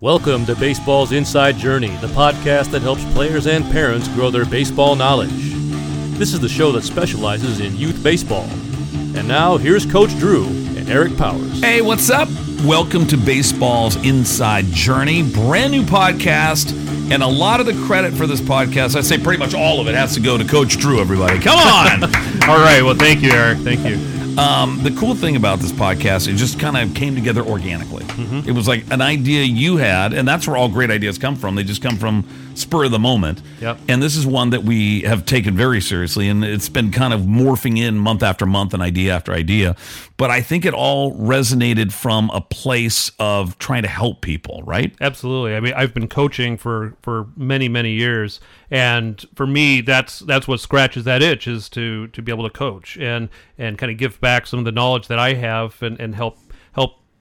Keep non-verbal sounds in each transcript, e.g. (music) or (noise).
Welcome to Baseball's Inside Journey, the podcast that helps players and parents grow their baseball knowledge. This is the show that specializes in youth baseball. And now, here's Coach Drew and Eric Powers. Hey, what's up? Welcome to Baseball's Inside Journey, brand new podcast. And a lot of the credit for this podcast, I'd say pretty much all of it, has to go to Coach Drew, everybody. Come on! (laughs) All right, well, thank you, Eric. Thank you. Um, the cool thing about this podcast, it just kind of came together organically. It was like an idea you had, and that's where all great ideas come from. They just come from spur of the moment. Yep. And this is one that we have taken very seriously, and it's been kind of morphing in month after month and idea after idea. But I think it all resonated from a place of trying to help people, right? Absolutely. I mean, I've been coaching for for many many years, and for me, that's that's what scratches that itch is to to be able to coach and and kind of give back some of the knowledge that I have and and help help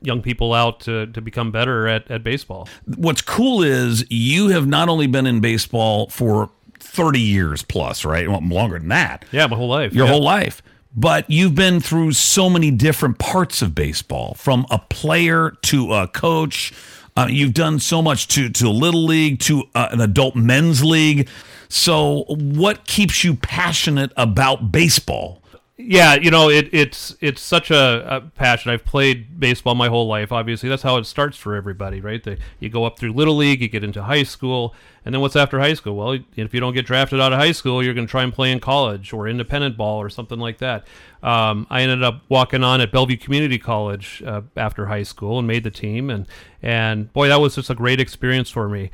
young people out to, to become better at, at baseball. What's cool is you have not only been in baseball for 30 years plus, right? Well, longer than that. Yeah, my whole life. your yeah. whole life. But you've been through so many different parts of baseball, from a player to a coach. Uh, you've done so much to to little league to uh, an adult men's league. So, what keeps you passionate about baseball? Yeah, you know, it, it's it's such a, a passion. I've played baseball my whole life. Obviously, that's how it starts for everybody, right? They, you go up through little league, you get into high school, and then what's after high school? Well, if you don't get drafted out of high school, you're going to try and play in college or independent ball or something like that. Um, I ended up walking on at Bellevue Community College uh, after high school and made the team, and and boy, that was just a great experience for me.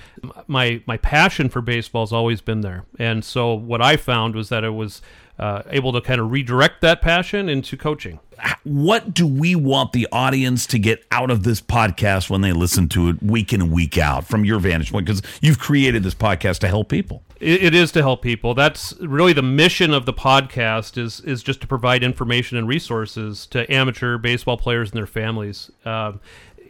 My my passion for baseball has always been there, and so what I found was that it was uh, able to kind of redirect that passion into coaching. What do we want the audience to get out of this podcast when they listen to it week in and week out from your vantage point? Because you've created this podcast to help people. It, it is to help people. That's really the mission of the podcast is is just to provide information and resources to amateur baseball players and their families. Um,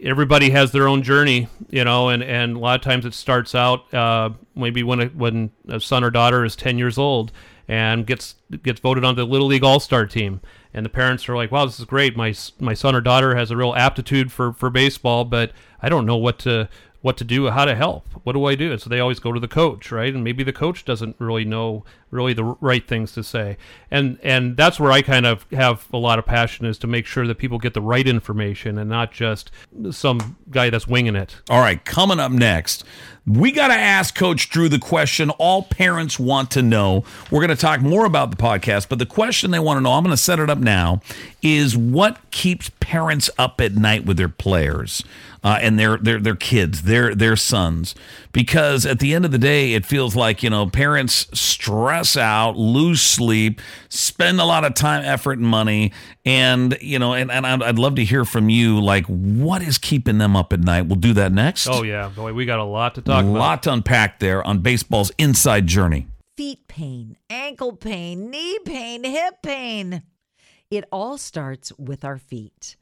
everybody has their own journey, you know, and, and a lot of times it starts out uh, maybe when a, when a son or daughter is ten years old and gets gets voted on the little league all star team, and the parents are like, "Wow, this is great. My my son or daughter has a real aptitude for for baseball, but I don't know what to." What to do? How to help? What do I do? And so they always go to the coach, right? And maybe the coach doesn't really know really the right things to say, and and that's where I kind of have a lot of passion is to make sure that people get the right information and not just some guy that's winging it. All right, coming up next, we got to ask Coach Drew the question all parents want to know. We're going to talk more about the podcast, but the question they want to know, I'm going to set it up now, is what keeps parents up at night with their players uh, and their, their their kids, their their sons, because at the end of the day, it feels like you know parents stress out, lose sleep, spend a lot of time, effort, and money, and you know, and, and I'd, I'd love to hear from you, like what is keeping them up at night. We'll do that next. Oh yeah, boy, we got a lot to A talk about. A lot to unpack there on baseball's inside journey. feet pain, ankle pain, knee pain, hip pain. It all starts with our feet.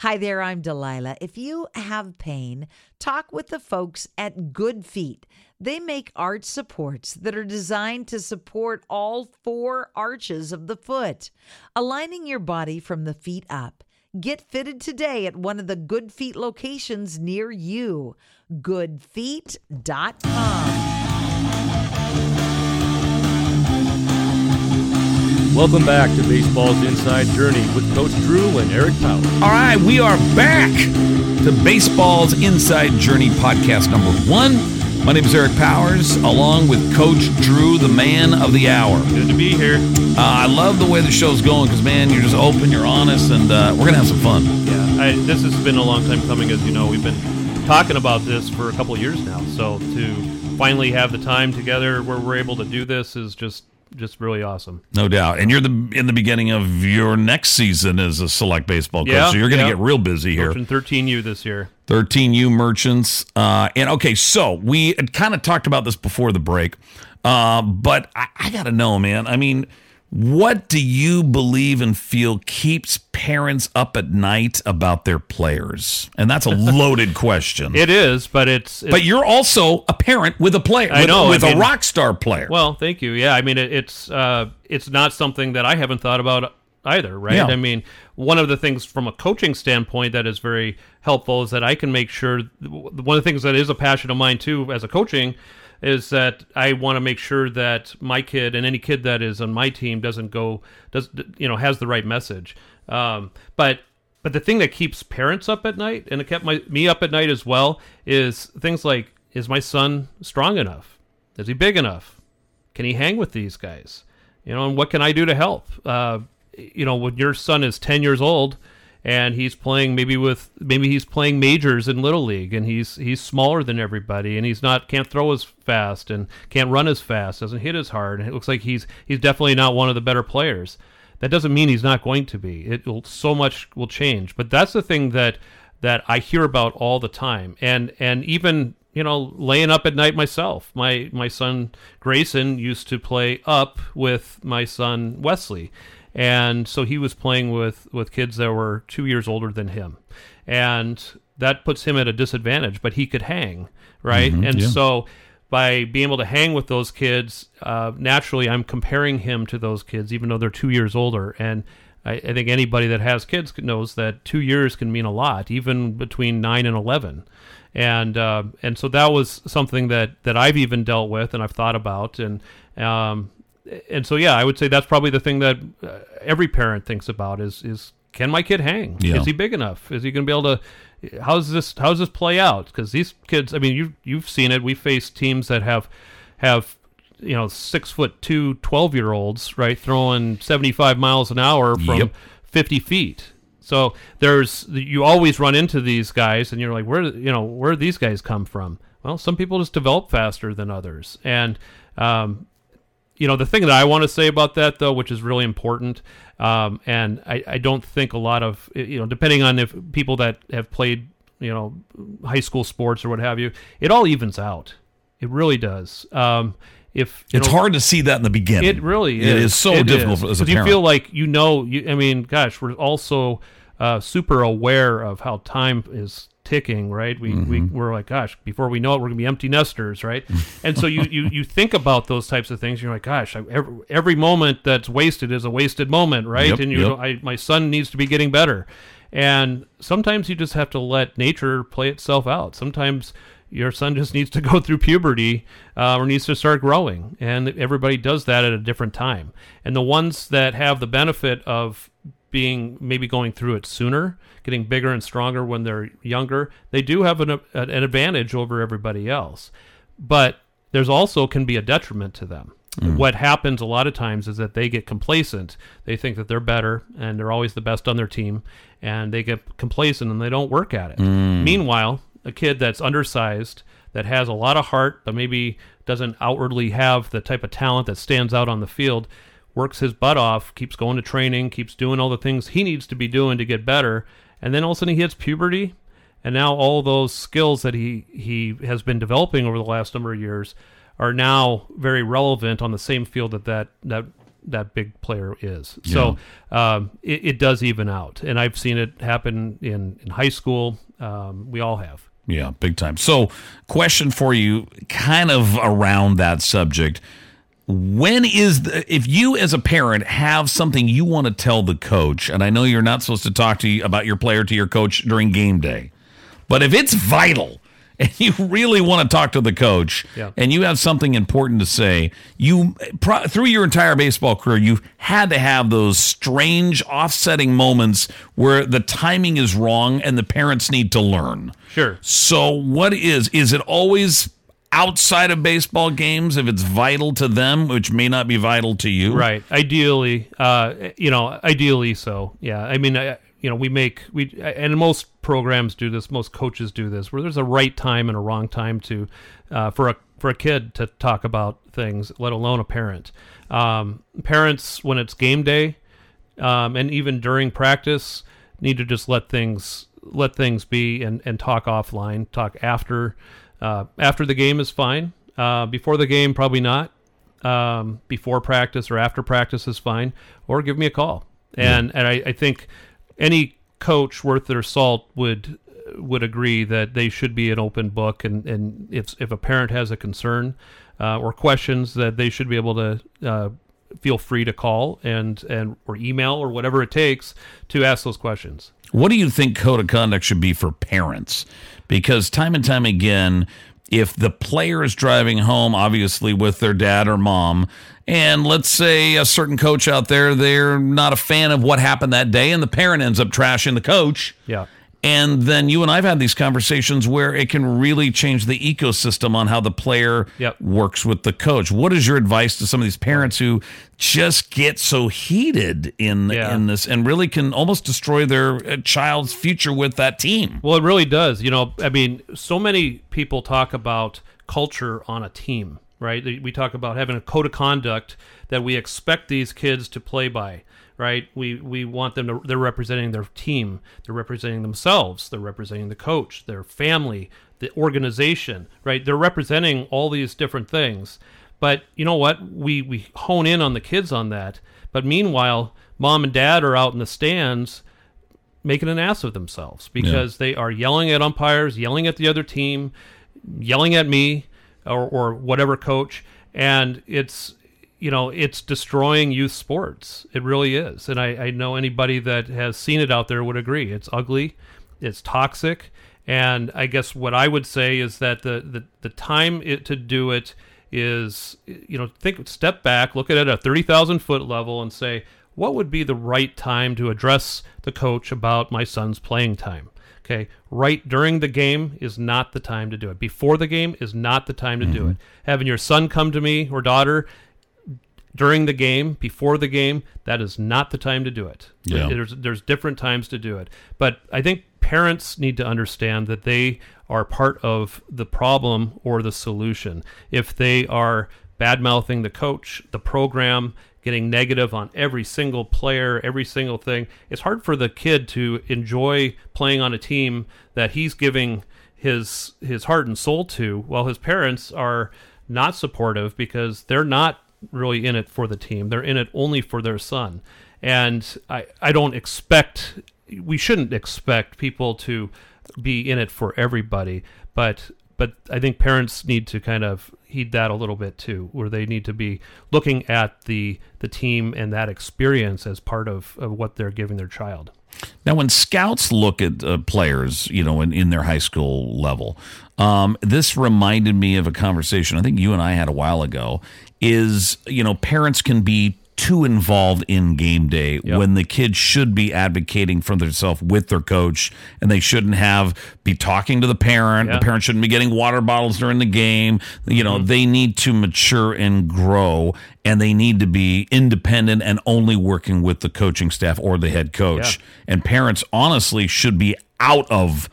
Hi there, I'm Delilah. If you have pain, talk with the folks at Good Feet. They make arch supports that are designed to support all four arches of the foot, aligning your body from the feet up. Get fitted today at one of the Good Feet locations near you. Goodfeet.com. Welcome back to Baseball's Inside Journey with Coach Drew and Eric Powers. All right, we are back to baseball's inside journey podcast number one. My name is Eric Powers, along with Coach Drew, the man of the hour. Good to be here. Uh, I love the way the show's going because, man, you're just open, you're honest, and uh, we're gonna have some fun. Yeah, I, this has been a long time coming, as you know. We've been talking about this for a couple of years now. So to finally have the time together where we're able to do this is just just really awesome. No doubt. And you're the in the beginning of your next season as a select baseball coach, Yeah, so you're going to yeah. get real busy here. Coaching 13U this year. 13U merchants. Uh, and okay, so we had kind of talked about this before the break, uh, but I, I got to know, man. I mean, what do you believe and feel keeps parents up at night about their players? And that's a (laughs) loaded question. It is, but it's, it's but you're also a parent with a player, I with, know, with I a mean- rock star player. Well, thank you. Yeah, I mean, it, it's uh, it's not something that I haven't thought about either, right? Yeah. I mean, one of the things from a coaching standpoint that is very helpful is that I can make sure one of the things that is a passion of mine too as a coaching is that I want to make sure that my kid and any kid that is on my team doesn't go does you know has the right message. Um, but but the thing that keeps parents up at night and it kept my me up at night as well is things like is my son strong enough? Is he big enough? Can he hang with these guys? You know, and what can I do to help? Uh, you know, when your son is 10 years old and he's playing maybe with maybe he's playing majors in little league and he's he's smaller than everybody and he's not can't throw as fast and can't run as fast, doesn't hit as hard. And it looks like he's he's definitely not one of the better players. That doesn't mean he's not going to be. It will so much will change. But that's the thing that that I hear about all the time. And and even you know, laying up at night myself. My my son Grayson used to play up with my son Wesley, and so he was playing with with kids that were two years older than him, and that puts him at a disadvantage. But he could hang, right? and yeah. so by being able to hang with those kids, uh, naturally, I'm comparing him to those kids, even though they're two years older, and. I, I think anybody that has kids knows that two years can mean a lot, even between nine and eleven and uh, and so that was something that that I've even dealt with and I've thought about and um, and so yeah I would say that's probably the thing that uh, every parent thinks about is is can my kid hang Yeah. is he big enough is he going to be able to how's this how's this play out because these kids I mean you you've seen it we face teams that have have you know six foot two 12 year olds right throwing 75 miles an hour from Yep. 50 feet so there's you always run into these guys, and you're like, where you know where these guys come from? Well, some people just develop faster than others, and um, you know the thing that I want to say about that though, which is really important, um, and I, I don't think a lot of you know depending on if people that have played you know high school sports or what have you, it all evens out. It really does. Um, if It's know, hard to see that in the beginning. it really is. It is so It difficult is. as a 'Cause you feel like you know. You, I mean, gosh, we're also uh, super aware of how time is ticking, right? We, we Mm-hmm. we're like, gosh, before we know it, we're gonna be empty nesters, right? and so you, you you think about those types of things. You're like, gosh, I, every, every moment that's wasted is a wasted moment, right? Yep, and you yep. know, I, my son needs to be getting better. And sometimes you just have to let nature play itself out. Sometimes your son just needs to (laughs) go through puberty uh, or needs to start growing. And everybody does that at a different time. And the ones that have the benefit of being maybe going through it sooner, getting bigger and stronger when they're younger, they do have an, an advantage over everybody else. But there's also can be a detriment to them. Mm. What happens a lot of times is that they get complacent. They think that they're better and they're always the best on their team, and they get complacent and they don't work at it. Mm. Meanwhile, a kid that's undersized, that has a lot of heart, but maybe doesn't outwardly have the type of talent that stands out on the field, works his butt off, keeps going to training, keeps doing all the things he needs to be doing to get better, and then all of a sudden he hits puberty, and now all those skills that he he has been developing over the last number of years are now very relevant on the same field that that that that big player is. So um, it, it does even out, and I've seen it happen in in high school. Um, we all have. Yeah, big time. So, question for you, kind of around that subject. When is the, if you as a parent have something you want to tell the coach, and I know you're not supposed to talk to you about your player to your coach during game day, but if it's vital (laughs) and you really want to talk to the coach Yeah. and you have something important to say, you pro, through your entire baseball career, you've had to have those strange offsetting moments where the timing is wrong and the parents need to learn. Sure. So, what is is it always outside of baseball games if it's vital to them, which may not be vital to you? Right. Ideally, uh, you know, ideally so. Yeah. I mean, I, you know, we make we and most programs do this. Most coaches do this, where there's a right time and a wrong time to uh, for a for a kid to talk about things, let alone a parent. Um, parents, when it's game day, um, and even during practice, need to just let things let things be and, and talk offline. Talk after uh, after the game is fine. Uh, before the game, probably not. Um, before practice or after practice is fine. Or give me a call. And and I, I think any coach worth their salt would would agree that they should be an open book and, and if if a parent has a concern uh, or questions that they should be able to uh, feel free to call and and or email or whatever it takes to ask those questions. What do you think code of conduct should be for parents? Because time and time again, if the player is driving home, obviously with their dad or mom, and let's say a certain coach out there, they're not a fan of what happened that day, and the parent ends up trashing the coach. Yeah. And then you and I've had these conversations where it can really change the ecosystem on how the player Yep. works with the coach. What is your advice to some of these parents who just get so heated in Yeah. in this and really can almost destroy their uh, child's future with that team? Well, it really does. You know, I mean, so many people talk about culture on a team, right? We talk about having a code of conduct that we expect these kids to play by, right? We we want them to they're representing their team, they're representing themselves, they're representing the coach, their family, the organization, right? They're representing all these different things. But you know what? We we hone in on the kids on that. But meanwhile, mom and dad are out in the stands making an ass of themselves because they are yelling at umpires, yelling at the other team, yelling at me or, or whatever coach, and it's you know it's destroying youth sports. It really is, and I, I know anybody that has seen it out there would agree. It's ugly, it's toxic, and I guess what I would say is that the the, the time it, to do it is you know think step back, look at it at a thirty thousand foot level, and say what would be the right time to address the coach about my son's playing time? Okay, right during the game is not the time to do it. Before the game is not the time to do mm-hmm. it. Having your son come to me or daughter during the game, before the game, that is not the time to do it. Yeah. There's there's different times to do it. But I think parents need to understand that they are part of the problem or the solution. If they are bad mouthing the coach, the program, getting negative on every single player, every single thing, it's hard for the kid to enjoy playing on a team that he's giving his his heart and soul to while his parents are not supportive because they're not really in it for the team. They're in it only for their son. And I, I don't expect, we shouldn't expect people to be in it for everybody. But, but I think parents need to kind of heed that a little bit too, where they need to be looking at the, the team and that experience as part of, of what they're giving their child. Now, when scouts look at uh, players, you know, in, in their high school level, um, this reminded me of a conversation I think you and I had a while ago. Is you know, parents can be too involved in game day when the kids should be advocating for themselves with their coach, and they shouldn't have be talking to the parent. Yeah. The parent shouldn't be getting water bottles during the game. You know, mm-hmm. they need to mature and grow, and they need to be independent and only working with the coaching staff or the head coach. Yeah. And parents, honestly, should be out of.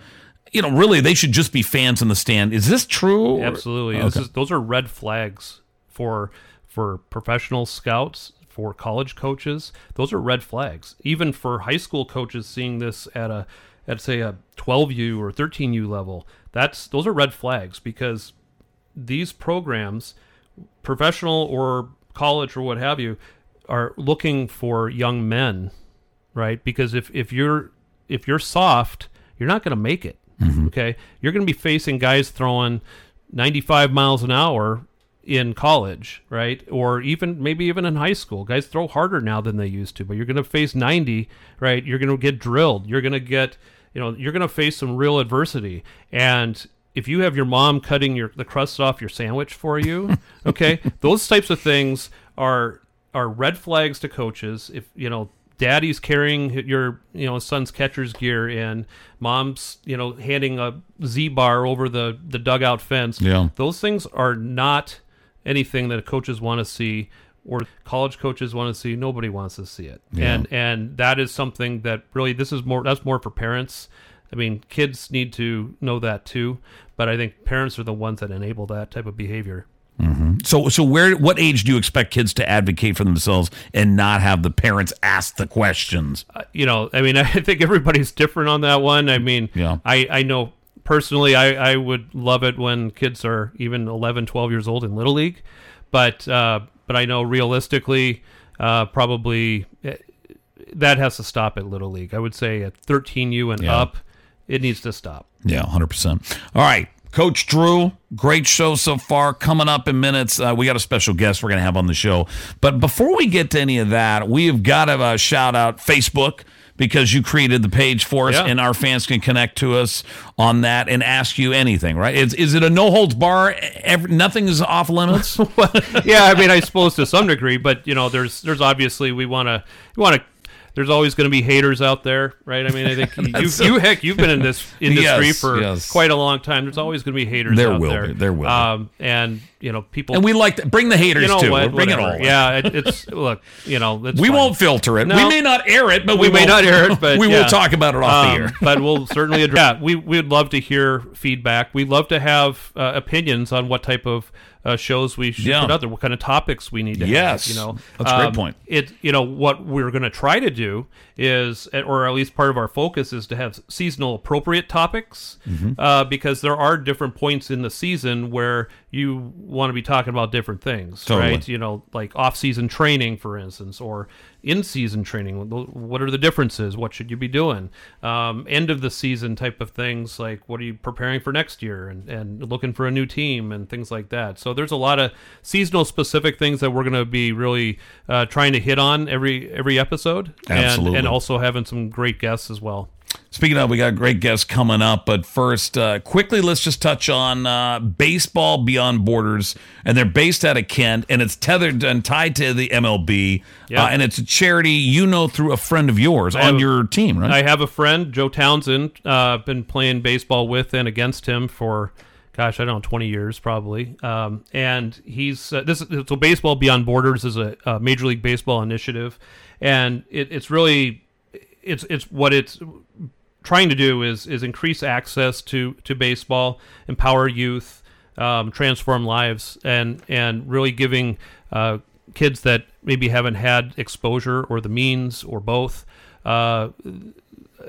You know, really, they should just be fans in the stand. Is this true? Absolutely. This is, those are red flags for for professional scouts, for college coaches. Those are red flags. Even for high school coaches seeing this at a at say a 12U or 13U level, that's those are red flags because these programs, professional or college or what have you, are looking for young men, right? Because if if you're if you're soft, you're not going to make it. Mm-hmm. Okay, you're going to be facing guys throwing 95 miles an hour in college, right? Or even maybe even in high school. Guys throw harder now than they used to, but you're going to face 90, right? You're going to get drilled. You're going to get, you know, you're going to face some real adversity. And if you have your mom cutting your the crust off your sandwich for you, (laughs) okay? Those types of things are are red flags to coaches. If, you know, daddy's carrying your you know son's catcher's gear and mom's you know handing a z bar over the the dugout fence Yeah. those things are not anything that coaches want to see or college coaches want to see nobody wants to see it Yeah. and and that is something that really this is more that's more for parents i mean kids need to know that too but i think parents are the ones that enable that type of behavior So, so where, what age do you expect kids to advocate for themselves and not have the parents ask the questions? Uh, you know, I mean, (laughs) I think everybody's different on that one. I mean, Yeah. I, I know personally, I, I would love it when kids are even 11, 12 years old in Little League. But, uh, but I know realistically, uh, probably eh, that has to stop at Little League. I would say at 13U and Yeah. up, it needs to stop. Yeah, hundred percent. All right, Coach Drew, great show so far. Coming up in minutes, uh, we got a special guest we're going to have on the show. But before we get to any of that, we have got to uh, shout out Facebook because you created the page for us Yeah. and our fans can connect to us on that and ask you anything, right? Is, is it a no holds bar? Every, nothing is off limits? (laughs) yeah, I mean, I suppose to some degree, but you know, there's there's obviously we want to we want to. There's always going to be haters out there, right? I mean, I think (laughs) you, That's- you heck, you've been in this (laughs) industry Yes, for yes. quite a long time. There's always going to be haters There out will there. be, there will be. Um, and you know, people. and we like to bring the haters you know too. what? Bring it all. Yeah, it, it's (laughs) look, you know, it's We fine. won't filter it. No. We may not air it, but we, we may not air it, (laughs) but we yeah. will talk about it off Um, the air. but we'll (laughs) certainly address. Yeah, we we would love to hear feedback. We'd love to have uh, opinions on what type of uh, shows we should Yeah. put out there, what kind of topics we need to Yes. have. You know, That's a great Um, point. It you know what we're going to try to do is, or at least part of our focus is to have seasonal appropriate topics, Mm-hmm. uh, because there are different points in the season where you want to be talking about different things, Totally. right? You know, like off-season training, for instance, or in-season training. What are the differences? What should you be doing? Um, end of the season type of things, like what are you preparing for next year, and, and looking for a new team and things like that. So there's a lot of seasonal specific things that we're going to be really uh, trying to hit on every every episode, Absolutely. and, and also having some great guests as well. Speaking of, we got great guests coming up, but first, uh, quickly, let's just touch on uh, baseball beyond borders, and they're based out of Kent, and it's tethered and tied to the MLB, Yeah. uh, and it's a charity you know through a friend of yours on have- your team, right? I have a friend, Joe Townsend. Uh, I've been playing baseball with and against him for, gosh, I don't know, twenty years probably. Um, and he's uh, this. So baseball beyond borders is a, a Major League Baseball initiative, and it, it's really, it's it's what it's trying to do is is increase access to to baseball, empower youth, um, transform lives, and and really giving uh, kids that maybe haven't had exposure or the means or both uh,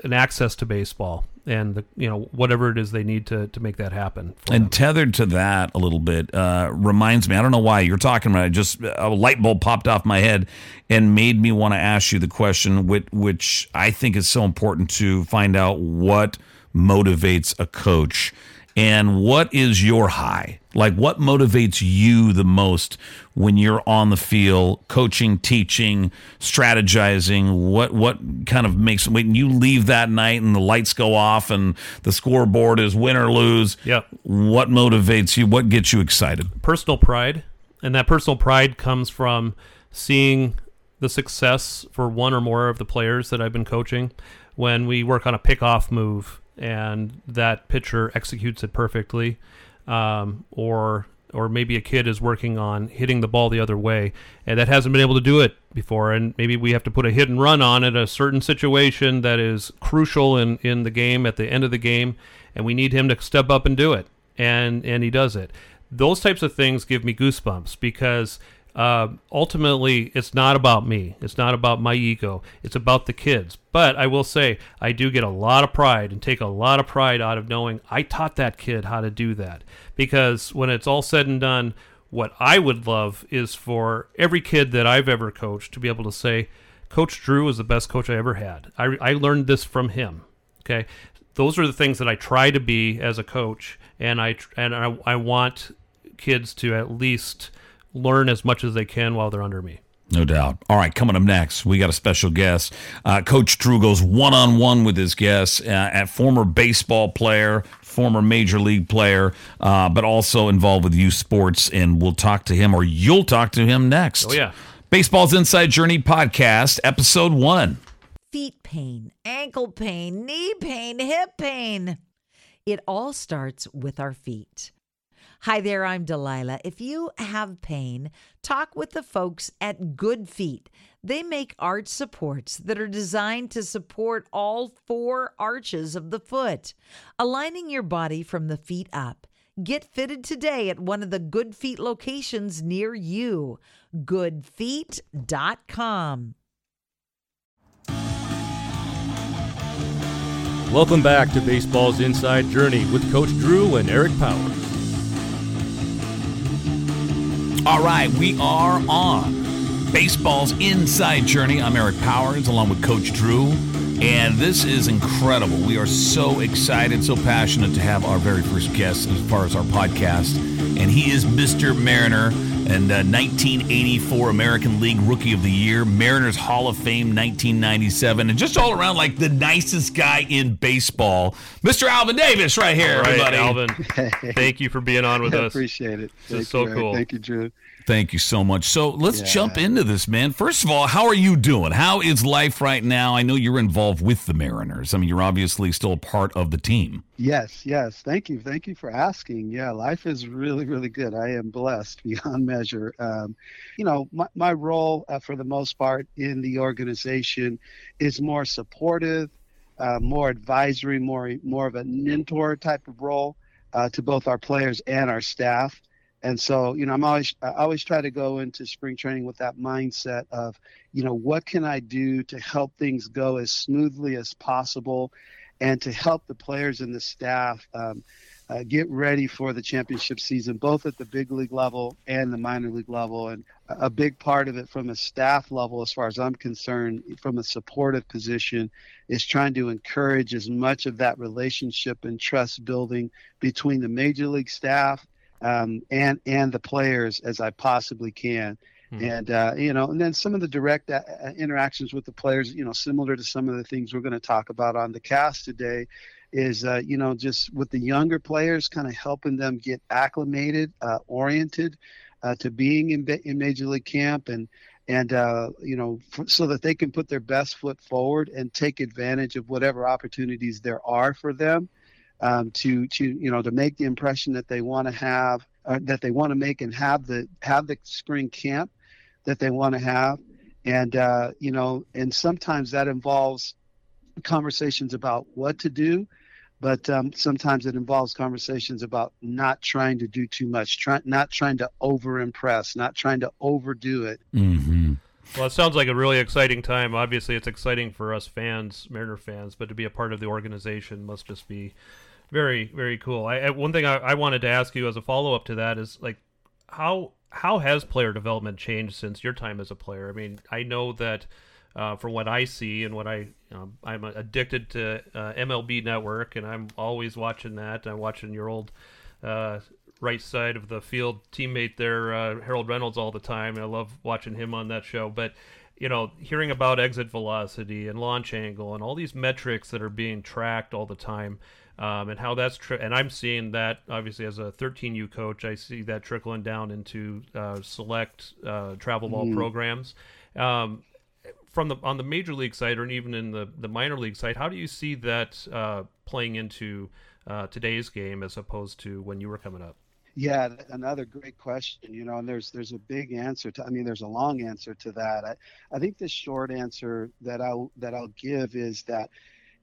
an access to baseball and the you know whatever it is they need to to make that happen. for them. And tethered to that a little bit uh, reminds me. I don't know why you're talking about it. Just a light bulb popped off my head and made me want to ask you the question, which, which I think is so important to find out what motivates a coach and what is your high. Like what motivates you the most when you're on the field, coaching, teaching, strategizing? What what kind of makes when you leave that night and the lights go off and the scoreboard is win or lose? Yep. What motivates you? What gets you excited? personal pride, and that personal pride comes from seeing the success for one or more of the players that I've been coaching when we work on a pickoff move and that pitcher executes it perfectly, um, or or maybe a kid is working on hitting the ball the other way and that hasn't been able to do it before and maybe we have to put a hit and run on it a certain situation that is crucial in in the game at the end of the game and we need him to step up and do it and and he does it. Those types of things give me goosebumps because uh, ultimately it's not about me. It's not about my ego. It's about the kids. But i will say i do get a lot of pride and take a lot of pride out of knowing i taught that kid how to do that. Because when it's all said and done what i would love is for every kid that i've ever coached to be able to say coach drew is the best coach i ever had. I, I learned this from him. Okay? Those are the things that I try to be as a coach, and I and I, I want kids to at least learn as much as they can while they're under me. No doubt. All right, coming up next, we got a special guest. Uh, Coach Drew goes one on one with his guest, uh, at former baseball player, former major league player, uh, but also involved with youth sports. And we'll talk to him, or you'll talk to him next. Oh, yeah. Baseball's Inside Journey podcast, episode one. feet pain, ankle pain, knee pain, hip pain. It all starts with our feet. Hi there, I'm Delilah. If you have pain, talk with the folks at Good Feet. They make arch supports that are designed to support all four arches of the foot, aligning your body from the feet up. Get fitted today at one of the Good Feet locations near you. Goodfeet.com. Welcome back to Baseball's Inside Journey with Coach Drew and Eric Powers. All right, we are on Baseball's Inside Journey. I'm Eric Powers, along with Coach Drew. And this is incredible. We are so excited, so passionate to have our very first guest as far as our podcast. And he is Mr. Mariner and uh, 1984 American League Rookie of the Year, Mariners Hall of Fame 1997, and just all around like the nicest guy in baseball, Mr. Alvin Davis, right here, All right, everybody. Alvin, (laughs) thank you for being on with us. I appreciate it. This is Thank so you, Eric. cool. Thank you, Drew. Thank you so much. So let's Yeah. jump into this, man. First of all, how are you doing? How is life right now? I know you're involved with the Mariners. I mean, you're obviously still a part of the team. Yes, yes. Thank you. Thank you for asking. Yeah, life is really, really good. I am blessed (laughs) beyond measure. Um, you know, my, my role uh, for the most part in the organization is more supportive, uh, more advisory, more more of a mentor type of role uh, to both our players and our staff. And so, you know, I'm always I always try to go into spring training with that mindset of, you know, what can I do to help things go as smoothly as possible, and to help the players and the staff um, uh, get ready for the championship season, both at the big league level and the minor league level. And a big part of it from a staff level, as far as I'm concerned, from a supportive position, is trying to encourage as much of that relationship and trust building between the major league staff um, and and the players as I possibly can. Mhm. And uh, you know, and then some of the direct uh, uh, interactions with the players, you know, similar to some of the things we're going to talk about on the cast today, is uh, you know just with the younger players, kind of helping them get acclimated, uh, oriented uh, to being in, in major league camp, and and uh, you know f- so that they can put their best foot forward and take advantage of whatever opportunities there are for them um, to to you know to make the impression that they want to have uh, that they want to make and have the have the spring camp that they want to have and uh, you know and sometimes that involves conversations about what to do but um, sometimes it involves conversations about not trying to do too much try, not trying to over impress not trying to overdo it Mm-hmm. Well, it sounds like a really exciting time. Obviously, it's exciting for us fans, Mariner fans, but to be a part of the organization must just be very, very cool. I, one thing I, I wanted to ask you as a follow up to that is like how how has player development changed since your time as a player? I mean, I know that uh, from what I see and what I um, I'm addicted to uh, MLB Network, and I'm always watching that. I'm watching your old. Uh, right side of the field teammate there, uh, Harold Reynolds, all the time. I love watching him on that show. But you know, hearing about exit velocity and launch angle and all these metrics that are being tracked all the time, um, and how that's tri- and I'm seeing that obviously as a 13U coach, I see that trickling down into uh, select uh, travel ball programs. Um, from the on the major league side, or even in the the minor league side, how do you see that uh, playing into uh, today's game as opposed to when you were coming up? Yeah, another great question. You know, and there's there's a big answer to. I mean, there's a long answer to that. I, I think the short answer that I'll that I'll give is that,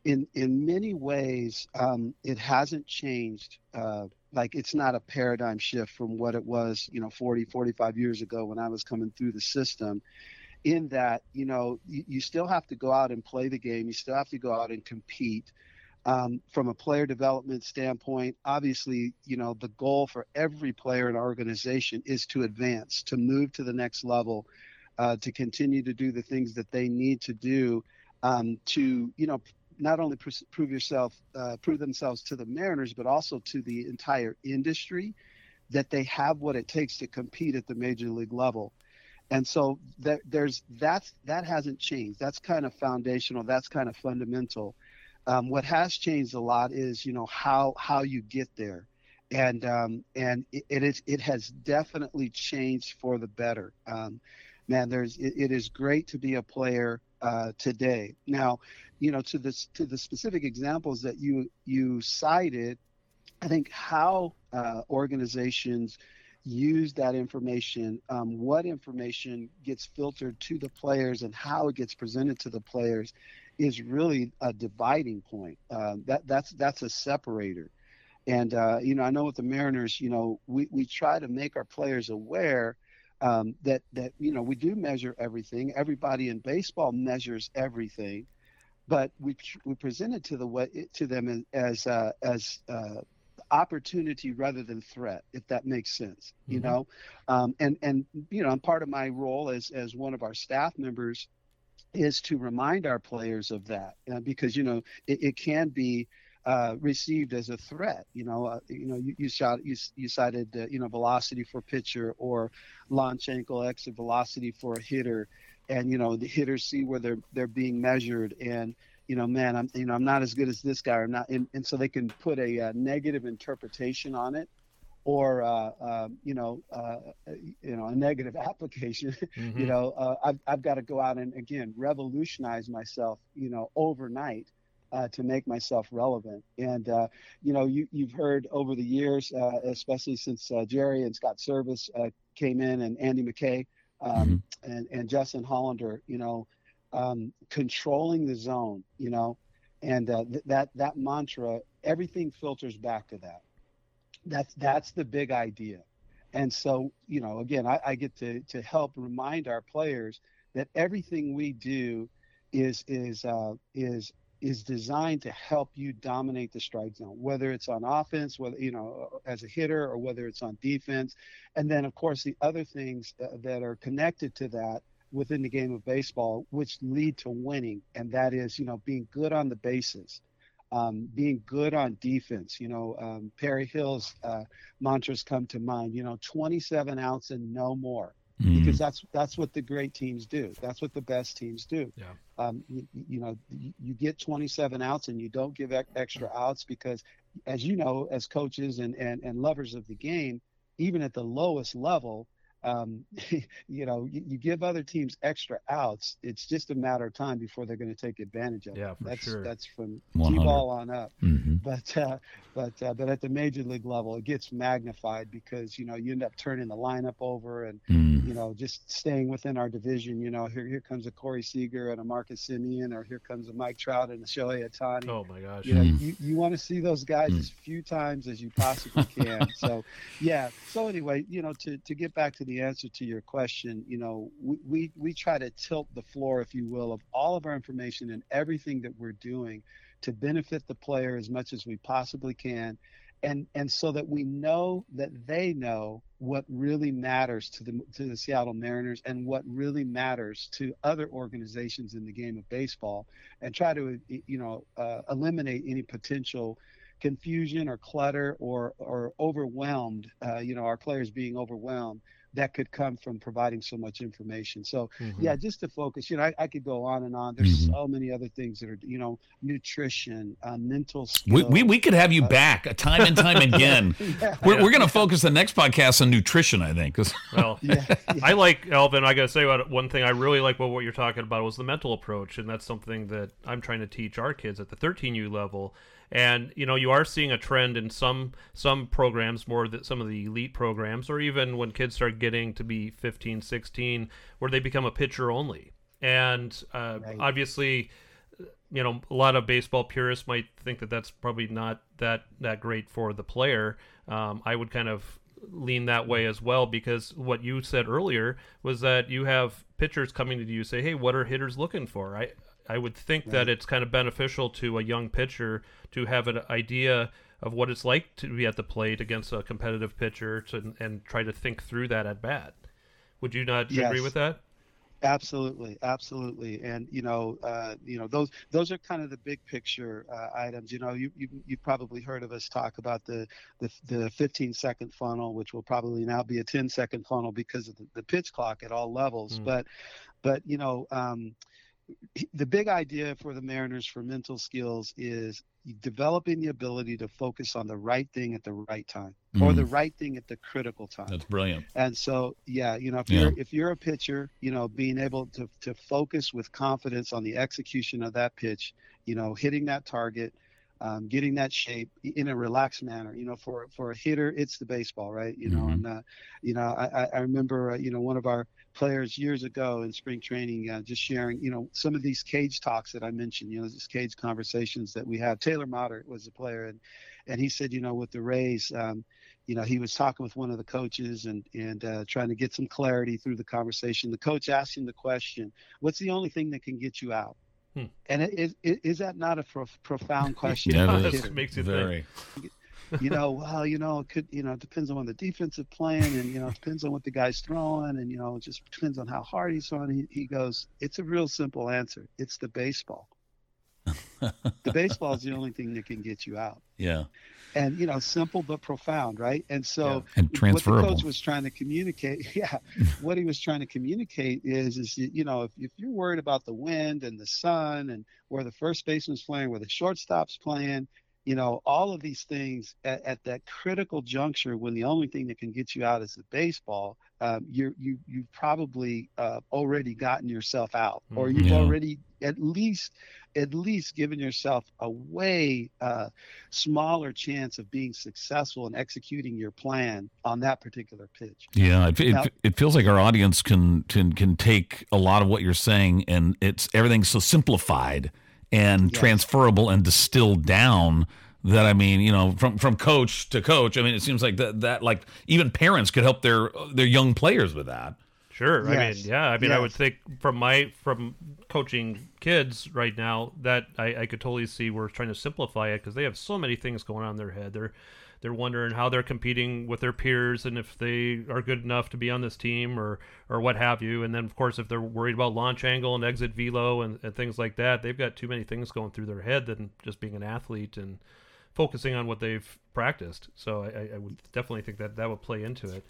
in in many ways, um, it hasn't changed. Uh, like it's not a paradigm shift from what it was, you know, 40, 45 years ago when I was coming through the system. In that, you know, you, you still have to go out and play the game. You still have to go out and compete um, from a player development standpoint, obviously, you know, the goal for every player in our organization is to advance, to move to the next level, uh, to continue to do the things that they need to do um, to, you know, not only pr- prove yourself, uh, prove themselves to the Mariners, but also to the entire industry that they have what it takes to compete at the major league level. And so that there's that's that hasn't changed. That's kind of foundational. That's kind of fundamental. Um, what has changed a lot is you know how how you get there and um, and it, it is it has definitely changed for the better um, man there's it, it is great to be a player uh, today now you know to this to the specific examples that you you cited i think how uh, organizations use that information um, what information gets filtered to the players and how it gets presented to the players is really a dividing point. Uh, that that's that's a separator. And uh, you know, I know with the Mariners, you know, we, we try to make our players aware um, that that you know we do measure everything. Everybody in baseball measures everything, but we we present it to the to them as uh, as uh, opportunity rather than threat, if that makes sense. You know, um, and and you know, part of my role as as one of our staff members is to remind our players of that uh, because you know it, it can be uh, received as a threat. You know, uh, you know, you, you shot, you, you cited, uh, you know, velocity for pitcher or launch angle exit velocity for a hitter, and you know the hitters see where they're they're being measured, and you know, man, I'm you know I'm not as good as this guy, or not, and, and so they can put a, a uh, negative interpretation on it or uh, uh, you know, uh, you know, a negative (laughs) application. Mm-hmm. you know, uh, I've I've got to go out and again revolutionize myself. You know, overnight. Uh, to make myself relevant, and uh, you know, you you've heard over the years, especially since Jerry and Scott Servais came in, and Andy McKay, um, mm-hmm. and and Justin Hollander, you know, um, controlling the zone, you know, and th- that that mantra, everything filters back to that that's that's the big idea and so you know again I, I, get to to help remind our players that everything we do is is uh, is is designed to help you dominate the strike zone whether it's on offense whether you know as a hitter or whether it's on defense and then of course the other things that are connected to that within the game of baseball which lead to winning and that is you know being good on the bases um, being good on defense. You know, um, Perry Hill's uh, mantras come to mind. You know, 27 outs and no more, mm. because that's that's what the great teams do. That's what the best teams do. Yeah. Um, you, you, know, you get 27 outs and you don't give extra outs because, as you know, as coaches and, and, and lovers of the game, even at the lowest level, um, (laughs) you know, you, you, give other teams extra outs. It's just a matter of time before they're going to take advantage of yeah, it. that's sure. that's from t-ball on up. Mm-hmm. But uh, but uh, but at the major league level, it gets magnified because you know you end up turning the lineup over and mm. you know just staying within our division. You know, here here comes a Corey Seager and a Marcus Semien, or here comes a Mike Trout and a Shohei Ohtani. Oh my gosh! You know, mm. you, you want to see those guys mm. as few times as you possibly can. (laughs) so yeah. So anyway, you know, to to get back to the the answer to your question, you know, we, we, we try to tilt the floor, if you will, of all of our information and everything that we're doing to benefit the player as much as we possibly can. And, and so that we know that they know what really matters to the to the Seattle Mariners and what really matters to other organizations in the game of baseball, and try to you know uh, eliminate any potential confusion or clutter or or overwhelmed. Uh, you know, our players being overwhelmed that could come from providing so much information. So mm-hmm. yeah, just to focus, you know, I, I, could go on and on. There's mm-hmm. so many other things that are, you know, nutrition, uh, mental skills. We, we, we, could have you uh, back time and time (laughs) again. (laughs) yeah. We're, we're going to focus the next podcast on nutrition, I think. Cause (laughs) well, yeah, yeah. I like Alvin. I got to say about one thing. I really like what, what you're talking about was the mental approach. And that's something that I'm trying to teach our kids at the 13U level and you know you are seeing a trend in some some programs more that some of the elite programs or even when kids start getting to be 15 16 where they become a pitcher only. And uh, right. obviously you know a lot of baseball purists might think that that's probably not that that great for the player. Um, i would kind of lean that way as well because what you said earlier was that you have pitchers coming to you say hey what are hitters looking for? I I would think right. that it's kind of beneficial to a young pitcher to have an idea of what it's like to be at the plate against a competitive pitcher to, and try to think through that at bat. Would you not yes. agree with that? Absolutely, absolutely, and you know, uh, you know, those those are kind of the big picture uh, items. You know, you, you you probably heard of us talk about the, the the 15 second funnel, which will probably now be a 10 second funnel because of the, the pitch clock at all levels. Mm. But but you know, um, the big idea for the Mariners for mental skills is developing the ability to focus on the right thing at the right time mm. or the right thing at the critical time. That's brilliant. And so, yeah, you know, if yeah. you're if you're a pitcher, you know, being able to to focus with confidence on the execution of that pitch, you know, hitting that target, um, getting that shape in a relaxed manner. You know, for for a hitter, it's the baseball, right? You know, mm-hmm. and uh, you know, I, I remember, uh, you know, one of our players years ago in spring training, uh, just sharing, you know, some of these cage talks that I mentioned, you know, these cage conversations that we have. Taylor Motter was a player, and and he said, you know, with the Rays. Um, you know, he was talking with one of the coaches and and uh, trying to get some clarity through the conversation. The coach asked him the question, "What's the only thing that can get you out?" Hmm. And it, it, is that not a prof- profound question? yeah, it (laughs) makes it very. Think? you know, well, you know, it could, you know, it depends on the defensive playing, and you know, it depends on what the guy's throwing, and you know, it just depends on how hard he's throwing. He, he goes, it's a real simple answer. It's the baseball. (laughs) the baseball is the only thing that can get you out. Yeah. And you know, simple but profound, right? And so, yeah. and what the coach was trying to communicate, (laughs) yeah, (laughs) what he was trying to communicate is, is you know, if, if you're worried about the wind and the sun and where the first baseman's playing, where the shortstop's playing, you know, all of these things at, at, that critical juncture when the only thing that can get you out is the baseball, um, you're, you you've probably uh, already gotten yourself out, or Mm-hmm. you've Yeah. already at least at least given yourself a way uh, smaller chance of being successful in executing your plan on that particular pitch. Yeah, it, Now- it, it feels like our audience can, can can take a lot of what you're saying, and it's everything's so simplified and Yes. transferable and distilled down that I mean, you know, from from coach to coach. I mean, it seems like that that like even parents could help their their young players with that. Sure. I mean, yeah. I mean, I would think from my from coaching kids right now that I, I could totally see we're trying to simplify it because they have so many things going on in their head. They're they're wondering how they're competing with their peers and if they are good enough to be on this team or or what have you. And then of course if they're worried about launch angle and exit velo and, and things like that, they've got too many things going through their head than just being an athlete and focusing on what they've practiced. So I, I would definitely think that that would play into it.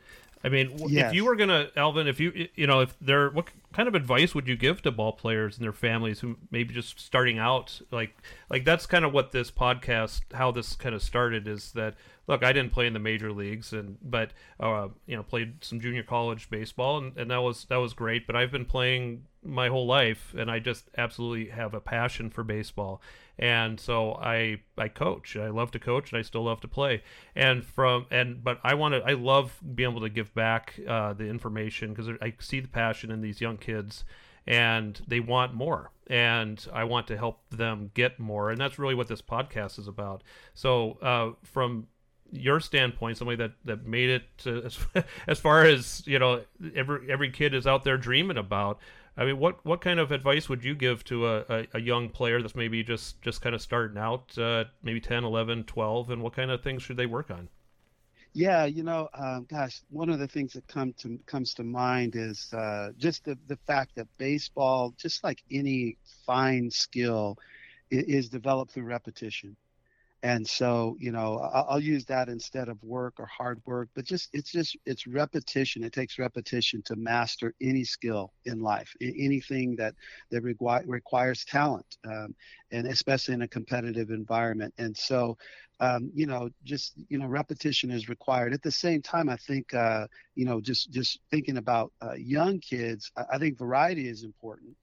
I mean, w- if you were gonna, Alvin, if you, you know, if there, what kind of advice would you give to ball players and their families who maybe just starting out, like, like that's kind of what this podcast, how this kind of started, is that look, I didn't play in the major leagues, and but uh, you know, played some junior college baseball, and, and that was that was great. But I've been playing my whole life, and I just absolutely have a passion for baseball, and so I I coach. I love to coach, and I still love to play. And from and but I want to. I love being able to give back uh, the information because I see the passion in these young kids, and they want more, and I want to help them get more, and that's really what this podcast is about. So uh, from your standpoint, somebody that, that made it to, as, (laughs) as far as you know, every every kid is out there dreaming about. I mean, what what kind of advice would you give to a, a, a young player that's maybe just just kind of starting out, uh, maybe 10, 11, 12, and what kind of things should they work on? Yeah, you know, um, gosh, one of the things that come to comes to mind is uh, just the the fact that baseball, just like any fine skill, i- is developed through repetition. And so, you know, I'll, use that instead of work or hard work, but just it's just it's repetition. It takes repetition to master any skill in life, anything that that requi- requires talent, um, and especially in a competitive environment. And so, um, you know, just you know, repetition is required. At the same time, I think, uh, you know, just just thinking about uh, young kids, I, I think variety is important.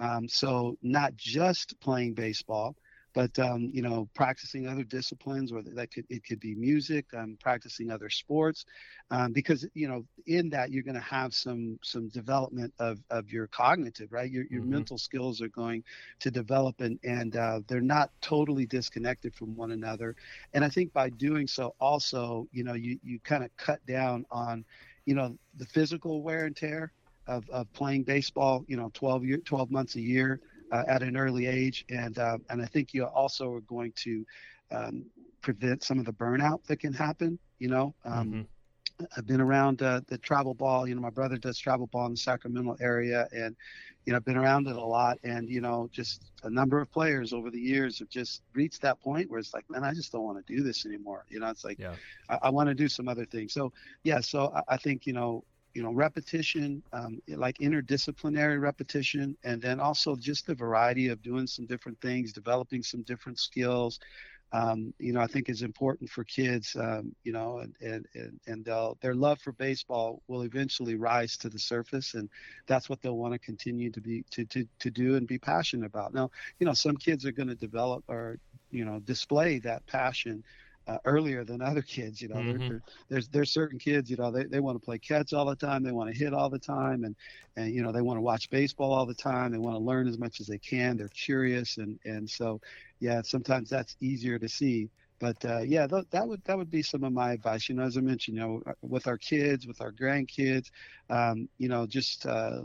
Um, so not just playing baseball, but um, you know, practicing other disciplines, or that could it could be music, um, practicing other sports, um, because you know, in that you're going to have some some development of of your cognitive, right? Your your Mhm. mental skills are going to develop, and and uh, they're not totally disconnected from one another. And I think by doing so, also, you know, you you kind of cut down on, you know, the physical wear and tear of, of playing baseball, you know, 12 year, 12 months a year uh, at an early age, and uh, and I think you also are going to um, prevent some of the burnout that can happen. You know, um, Mhm. I've been around uh, the travel ball. You know, my brother does travel ball in the Sacramento area, and you know, I've been around it a lot. And you know, just a number of players over the years have just reached that point where it's like, man, I just don't want to do this anymore. You know, it's like Yeah. I, I want to do some other things. So yeah, so I, I think you know, you know, repetition, um, like interdisciplinary repetition, and then also just the variety of doing some different things, developing some different skills. Um, you know, I think is important for kids. Um, you know, and and and, they'll, their love for baseball will eventually rise to the surface, and that's what they'll want to continue to be to to to do and be passionate about. Now, you know, some kids are going to develop or you know display that passion uh, earlier than other kids. You know, Mhm. They're- they're- there's there's certain kids, you know, they, they want to play catch all the time, they want to hit all the time, and and you know they want to watch baseball all the time, they want to learn as much as they can. They're curious, and and so yeah, sometimes that's easier to see but uh, yeah, th- that would that would be some of my advice. You know, as I mentioned, you know, uh, with our kids, with our grandkids, um, you know, just uh,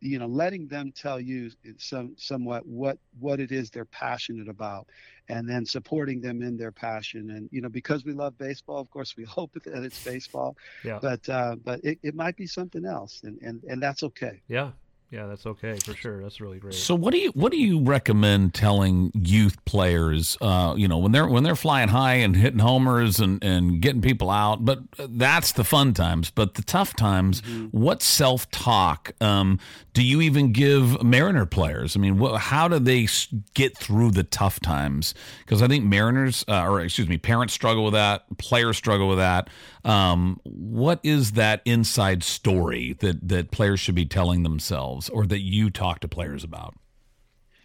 you know, letting them tell you some somewhat what what it is they're passionate about, and then supporting them in their passion. And you know, because we love baseball, of course, we (laughs) hope that it's baseball. Yeah. But uh, but it, it might be something else, and and and that's okay. Yeah. Yeah, that's okay for sure. That's really great. So what do you what do you recommend telling youth players? Uh, you know, when they're when they're flying high and hitting homers and, and getting people out, but that's the fun times. But the tough times, mm-hmm. what self talk um, do you even give Mariner players? I mean, wh- how do they get through the tough times? Because I think Mariners, uh, or excuse me, parents struggle with that, players struggle with that. Um, what is that inside story that that players should be telling themselves, or that you talk to players about?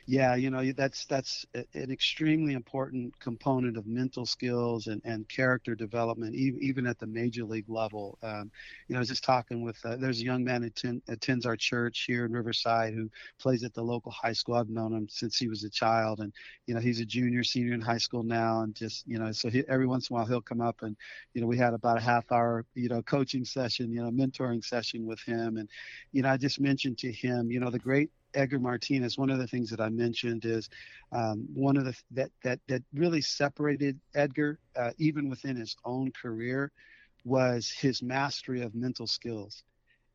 Yeah, you know, that's that's an extremely important component of mental skills and, and character development, even at the major league level. Um, you know, I was just talking with uh, there's a young man who attend, attends our church here in Riverside who plays at the local high school. I've known him since he was a child, and you know, he's a junior, senior in high school now, and just you know, so he, every once in a while he'll come up and you know, we had about a half hour you know coaching session, you know, mentoring session with him, and you know, I just mentioned to him, you know, the great Edgar Martinez, one of the things that I mentioned is um, one of the that that that really separated Edgar, uh, even within his own career, was his mastery of mental skills,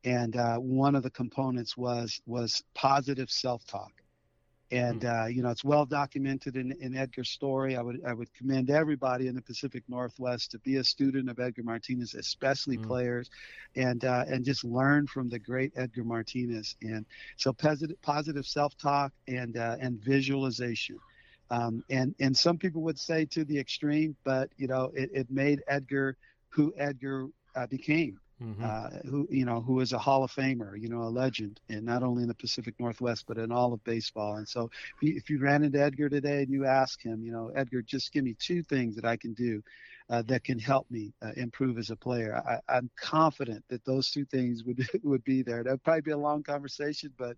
and uh, one of the components was was positive self-talk. And hmm. uh, you know, it's well documented in, in Edgar's story. I would I would commend everybody in the Pacific Northwest to be a student of Edgar Martinez, especially mm. players, and uh, and just learn from the great Edgar Martinez. And so positive positive self talk and uh, and visualization. Um, and and some people would say to the extreme, but you know, it, it made Edgar who Edgar uh, became mm-hmm. uh, who you know who is a Hall of Famer, you know, a legend, and not only in the Pacific Northwest but in all of baseball. And so, if you, if you ran into Edgar today and you ask him, you know, Edgar, just give me two things that I can do uh, that can help me uh, improve as a player. I, am confident that those two things would (laughs) would be there. That'd probably be a long conversation, but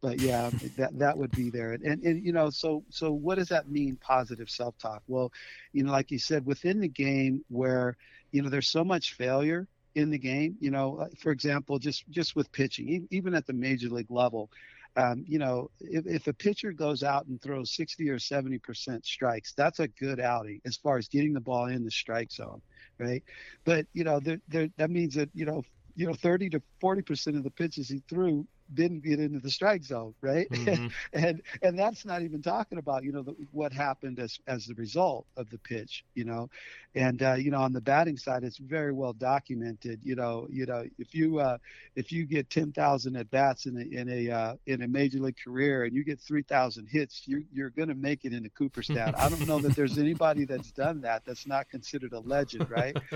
but yeah, that that would be there. And, and and you know, so so what does that mean? Positive self-talk. Well, you know, like you said, within the game where you know there's so much failure in the game. You know, for example, just just with pitching, even at the major league level, um, you know, if, if a pitcher goes out and throws 60 or 70 percent strikes, that's a good outing as far as getting the ball in the strike zone, right? But you know, there, there, that means that you know, you know, 30 to 40 percent of the pitches he threw didn't get into the strike zone, right? Mm-hmm. (laughs) and and that's not even talking about you know the, what happened as as the result of the pitch, you know, and uh, you know on the batting side, it's very well documented. You know, you know if you uh, if you get ten thousand at bats in a in a uh, in a major league career and you get three thousand hits, you're you're going to make it into Cooperstown. I don't know that there's anybody that's done that that's not considered a legend, right? (laughs)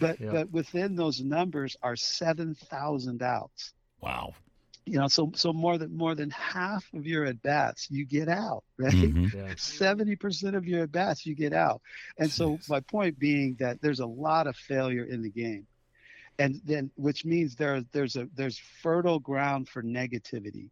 But yeah. but within those numbers are seven thousand outs. Wow you know so so more than more than half of your at bats you get out (laughs) right? Mm-hmm. 70% of your at bats you get out. And so my point being that there's a lot of failure in the game. And then which means there there's a there's fertile ground for negativity.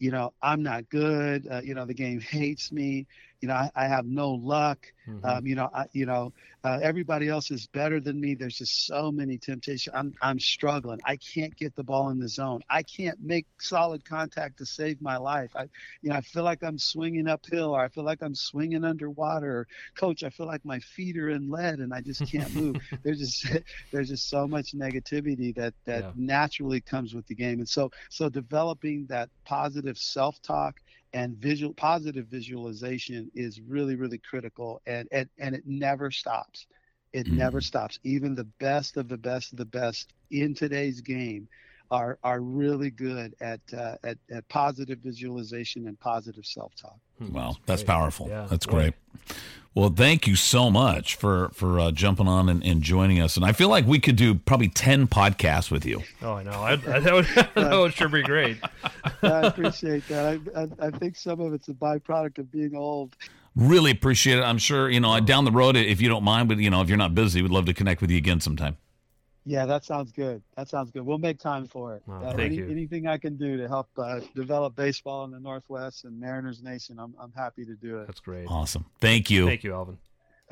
You know i'm not good uh, you know the game hates me you know, I, I have no luck. Mm-hmm. Um, you know, I, you know, uh, everybody else is better than me. There's just so many temptations. I'm, I'm struggling. I can't get the ball in the zone. I can't make solid contact to save my life. I, you know, I feel like I'm swinging uphill, or I feel like I'm swinging underwater. Or, Coach, I feel like my feet are in lead and I just can't move. (laughs) there's just, (laughs) there's just so much negativity that that yeah. naturally comes with the game. And so, so developing that positive self-talk and visual positive visualization is really really critical and and, and it never stops. It mm never stops. Even the best of the best of the best in today's game are are really good at uh, at, at positive visualization and positive self-talk Wow, Well, that's powerful. Yeah. That's great. Well, thank you so much for for uh, jumping on and, and, joining us. And I feel like we could do probably ten podcasts with you. Oh, I know. I, I, that, would, (laughs) that would sure be great. (laughs) I appreciate that. I, I, I think some of it's a byproduct of being old. Really appreciate it. I'm sure you know down the road, if you don't mind, but you know if you're not busy, we'd love to connect with you again sometime. Yeah, that sounds good. That sounds good. We'll make time for it. Oh, uh, any, anything I can do to help uh, develop baseball in the Northwest and Mariners Nation, I'm, I'm happy to do it. That's great. Awesome. Thank you. Thank you, Alvin.